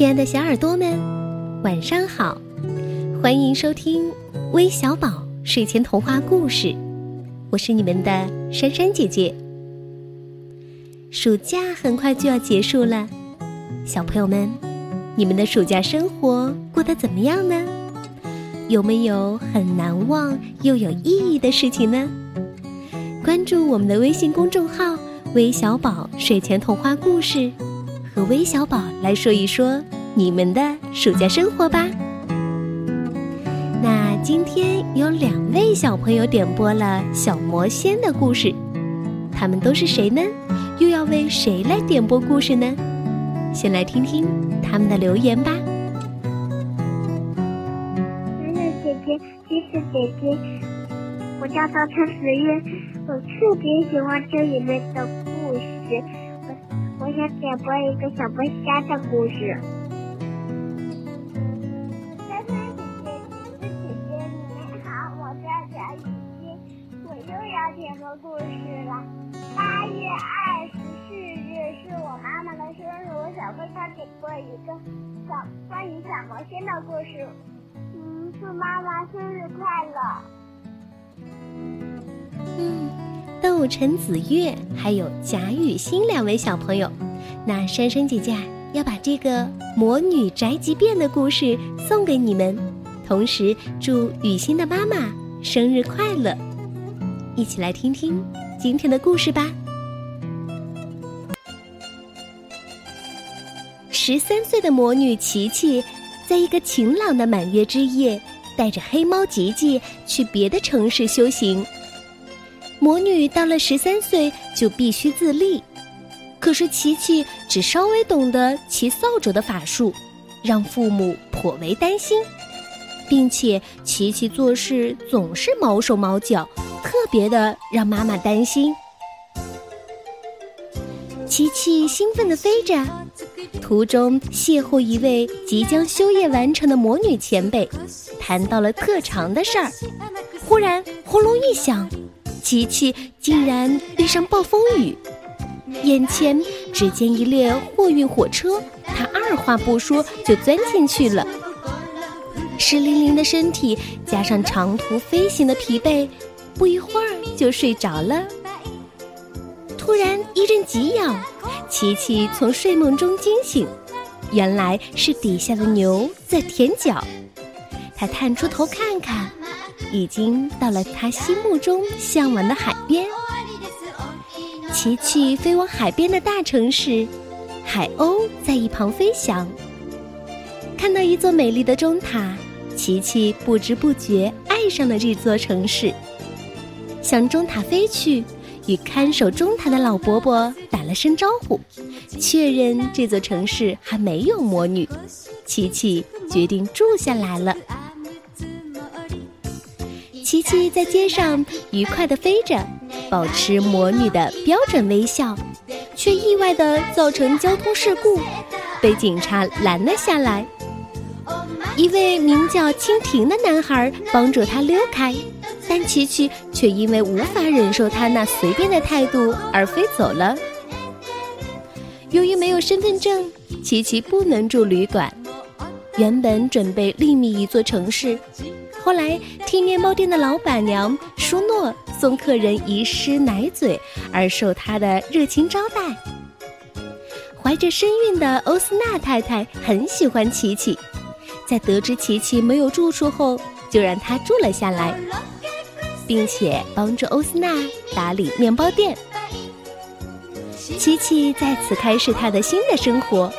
亲爱的小耳朵们，晚上好！欢迎收听微小宝睡前童话故事，我是你们的珊珊姐姐。暑假很快就要结束了，小朋友们，你们的暑假生活过得怎么样呢？有没有很难忘又有意义的事情呢？关注我们的微信公众号“微小宝睡前童话故事”。和微小宝来说一说你们的暑假生活吧。那今天有两位小朋友点播了小魔仙的故事，他们都是谁呢？又要为谁来点播故事呢？先来听听他们的留言吧。楠楠姐姐，橘子姐姐，我叫曹春十月，我特别喜欢这里面的故事。我想点播一个小飞虾的故事。珊珊姐姐、橘子姐姐，你们好，我叫贾雨欣，我又要点播故事了。八月二十四日是我妈妈的生日，我想为她点播一个小关于小魔仙的故事。嗯，祝妈妈生日快乐。嗯。窦晨子月还有贾雨欣两位小朋友，那珊珊姐姐要把这个《魔女宅急便》的故事送给你们，同时祝雨欣的妈妈生日快乐！一起来听听今天的故事吧。十三岁的魔女琪琪，在一个晴朗的满月之夜，带着黑猫吉吉去别的城市修行。魔女到了十三岁就必须自立，可是琪琪只稍微懂得骑扫帚的法术，让父母颇为担心，并且琪琪做事总是毛手毛脚，特别的让妈妈担心。琪琪兴奋地飞着，途中邂逅一位即将修业完成的魔女前辈，谈到了特长的事儿。忽然轰隆一响。琪琪竟然遇上暴风雨，眼前只见一列货运火车，他二话不说就钻进去了。湿淋淋的身体加上长途飞行的疲惫，不一会儿就睡着了。突然一阵急咬，琪琪从睡梦中惊醒，原来是底下的牛在舔脚。他探出头看看。已经到了他心目中向往的海边，琪琪飞往海边的大城市，海鸥在一旁飞翔。看到一座美丽的钟塔，琪琪不知不觉爱上了这座城市，向钟塔飞去，与看守钟塔的老伯伯打了声招呼，确认这座城市还没有魔女，琪琪决定住下来了。琪琪在街上愉快地飞着，保持魔女的标准微笑，却意外地造成交通事故，被警察拦了下来。一位名叫蜻蜓的男孩帮助他溜开，但琪琪却因为无法忍受他那随便的态度而飞走了。由于没有身份证，琪琪不能住旅馆，原本准备另觅一座城市。后来听面包店的老板娘舒诺送客人遗失奶嘴，而受她的热情招待。怀着身孕的欧斯娜太太很喜欢琪琪，在得知琪琪没有住处后，就让她住了下来，并且帮助欧斯娜打理面包店。琪琪在此开始她的新的生活。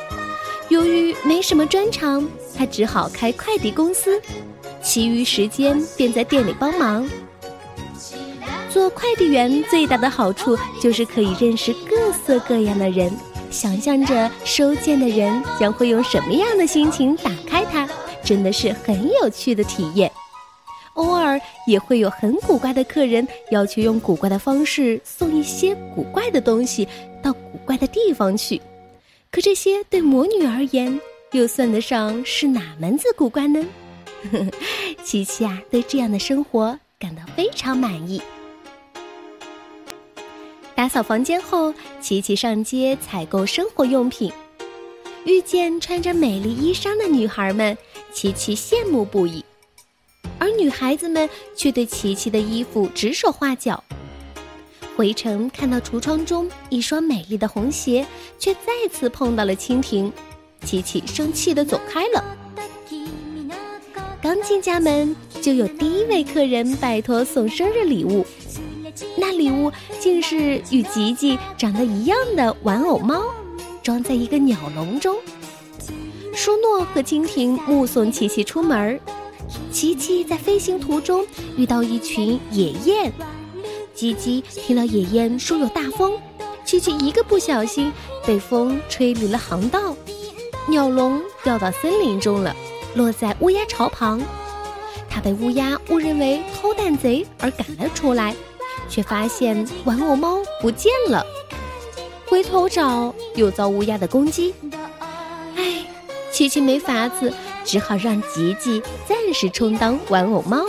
由于没什么专长，她只好开快递公司。其余时间便在店里帮忙。做快递员最大的好处就是可以认识各色各样的人，想象着收件的人将会用什么样的心情打开它，真的是很有趣的体验。偶尔也会有很古怪的客人要求用古怪的方式送一些古怪的东西到古怪的地方去，可这些对魔女而言又算得上是哪门子古怪呢？琪琪啊，对这样的生活感到非常满意。打扫房间后，琪琪上街采购生活用品。遇见穿着美丽衣裳的女孩们，琪琪羡慕不已，而女孩子们却对琪琪的衣服指手画脚。回城看到橱窗中一双美丽的红鞋，却再次碰到了蜻蜓，琪琪生气的走开了。进家门，就有第一位客人拜托送生日礼物，那礼物竟是与吉吉长得一样的玩偶猫，装在一个鸟笼中。舒诺和蜻蜓目送琪琪出门，琪琪在飞行途中遇到一群野雁。吉吉听到野雁说有大风，琪琪一个不小心被风吹离了航道，鸟笼掉到森林中了，落在乌鸦巢旁。他被乌鸦误认为偷蛋贼而赶了出来，却发现玩偶猫不见了，回头找又遭乌鸦的攻击。唉，琪琪没法子，只好让吉吉暂时充当玩偶猫，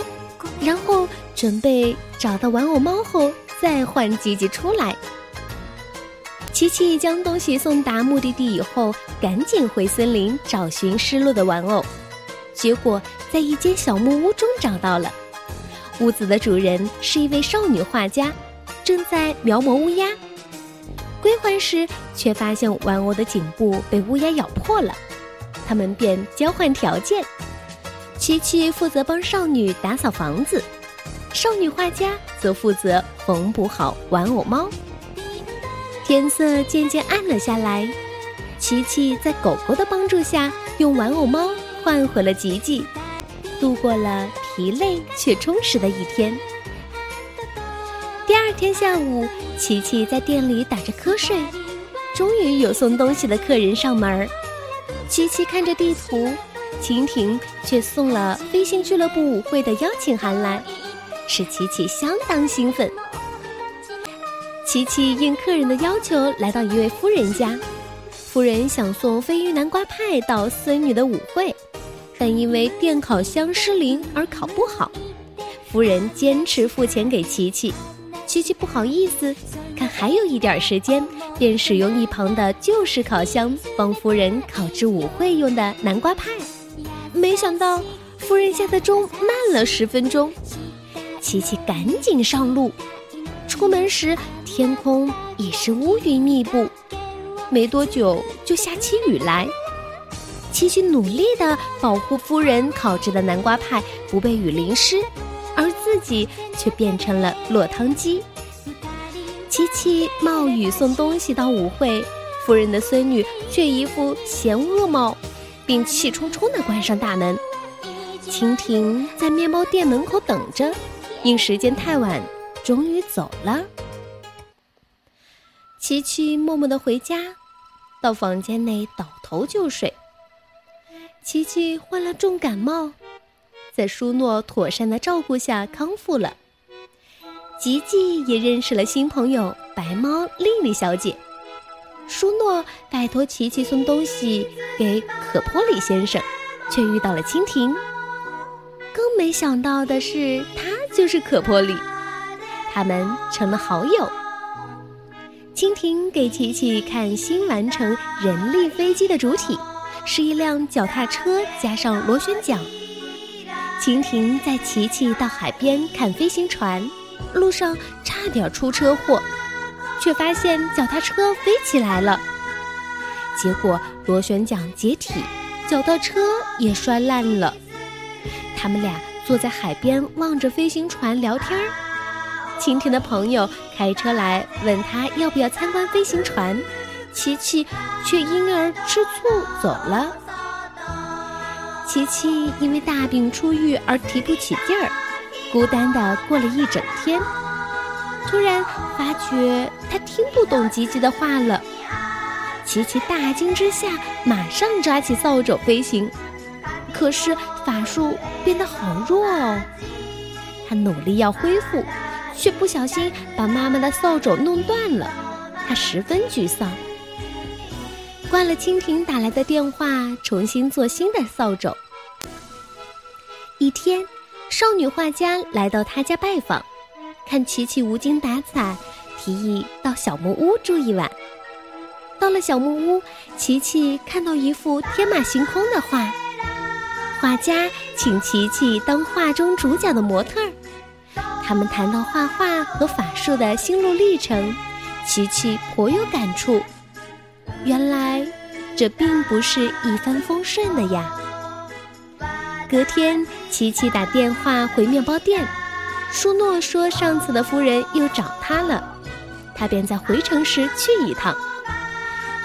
然后准备。找到玩偶猫后，再换吉吉出来。琪琪将东西送达目的地以后，赶紧回森林找寻失落的玩偶，结果在一间小木屋中找到了。屋子的主人是一位少女画家，正在描摹乌鸦。归还时，却发现玩偶的颈部被乌鸦咬破了，他们便交换条件：琪琪负责帮少女打扫房子。少女画家则负责缝补好玩偶猫。天色渐渐暗了下来，琪琪在狗狗的帮助下，用玩偶猫换回了吉吉，度过了疲累却充实的一天。第二天下午，琪琪在店里打着瞌睡，终于有送东西的客人上门儿。琪琪看着地图，蜻蜓却送了飞行俱乐部舞会的邀请函来。使琪琪相当兴奋。琪琪应客人的要求来到一位夫人家，夫人想送飞鱼南瓜派到孙女的舞会，但因为电烤箱失灵而烤不好。夫人坚持付钱给琪琪，琪琪不好意思，看还有一点时间，便使用一旁的旧式烤箱帮夫人烤制舞会用的南瓜派。没想到夫人下的钟慢了十分钟。琪琪赶紧上路，出门时天空已是乌云密布，没多久就下起雨来。琪琪努力的保护夫人烤制的南瓜派不被雨淋湿，而自己却变成了落汤鸡。琪琪冒雨送东西到舞会，夫人的孙女却一副嫌恶貌，并气冲冲的关上大门。蜻蜓在面包店门口等着。因时间太晚，终于走了。琪琪默默的回家，到房间内倒头就睡。琪琪患了重感冒，在舒诺妥善的照顾下康复了。吉吉也认识了新朋友白猫丽丽小姐。舒诺拜托琪琪送东西给可波里先生，却遇到了蜻蜓。更没想到的是，他。就是可波里，他们成了好友。蜻蜓给琪琪看新完成人力飞机的主体，是一辆脚踏车加上螺旋桨。蜻蜓载琪琪到海边看飞行船，路上差点出车祸，却发现脚踏车飞起来了。结果螺旋桨解体，脚踏车也摔烂了。他们俩。坐在海边望着飞行船聊天儿，蜻蜓的朋友开车来问他要不要参观飞行船，琪琪却因而吃醋走了。琪琪因为大病初愈而提不起劲儿，孤单的过了一整天。突然发觉他听不懂吉吉的话了，琪琪大惊之下，马上抓起扫帚飞行。可是法术变得好弱哦，他努力要恢复，却不小心把妈妈的扫帚弄断了，他十分沮丧。挂了蜻蜓打来的电话，重新做新的扫帚。一天，少女画家来到他家拜访，看琪琪无精打采，提议到小木屋住一晚。到了小木屋，琪琪看到一幅天马行空的画，画家请琪琪当画中主角的模特儿。他们谈到画画和法术的心路历程，琪琪颇有感触。原来，这并不是一帆风顺的呀。隔天，琪琪打电话回面包店，舒诺说上次的夫人又找他了，他便在回城时去一趟。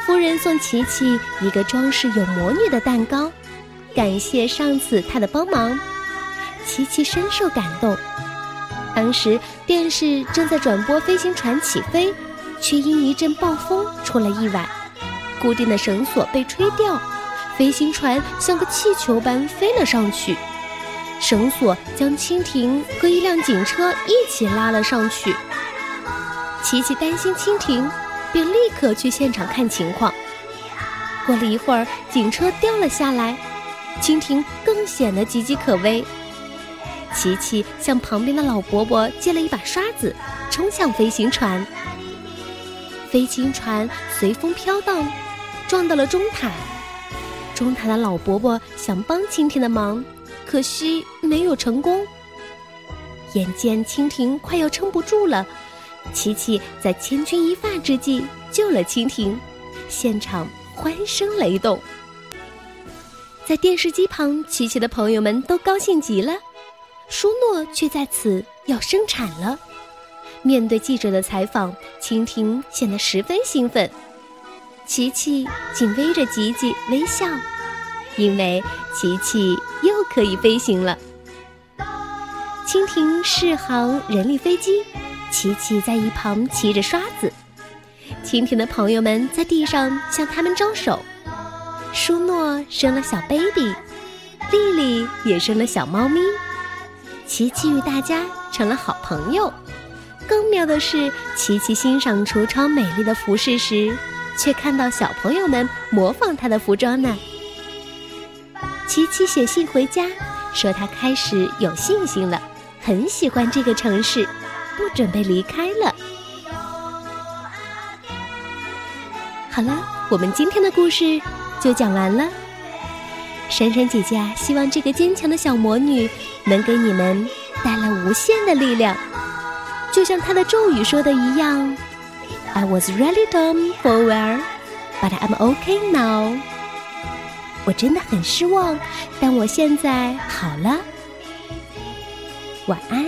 夫人送琪琪一个装饰有魔女的蛋糕，感谢上次他的帮忙。琪琪深受感动。当时电视正在转播飞行船起飞，却因一阵暴风出了意外，固定的绳索被吹掉，飞行船像个气球般飞了上去，绳索将蜻蜓和一辆警车一起拉了上去。琪琪担心蜻蜓，便立刻去现场看情况。过了一会儿，警车掉了下来，蜻蜓更显得岌岌可危。琪琪向旁边的老伯伯借了一把刷子，冲向飞行船。飞行船随风飘荡，撞到了钟塔。钟塔的老伯伯想帮蜻蜓的忙，可惜没有成功。眼见蜻蜓快要撑不住了，琪琪在千钧一发之际救了蜻蜓，现场欢声雷动。在电视机旁，琪琪的朋友们都高兴极了。舒诺却在此要生产了。面对记者的采访，蜻蜓显得十分兴奋。琪琪紧偎着吉吉微笑，因为琪琪又可以飞行了。蜻蜓试航人力飞机，琪琪在一旁骑着刷子。蜻蜓的朋友们在地上向他们招手。舒诺生了小 baby，丽丽也生了小猫咪。琪琪与大家成了好朋友。更妙的是，琪琪欣赏橱窗美丽的服饰时，却看到小朋友们模仿她的服装呢。琪琪写信回家，说她开始有信心了，很喜欢这个城市，不准备离开了。好了，我们今天的故事就讲完了。珊珊姐姐啊，希望这个坚强的小魔女能给你们带来无限的力量，就像她的咒语说的一样 ：“I was really dumb for a while, but I'm okay now。”我真的很失望，但我现在好了。晚安。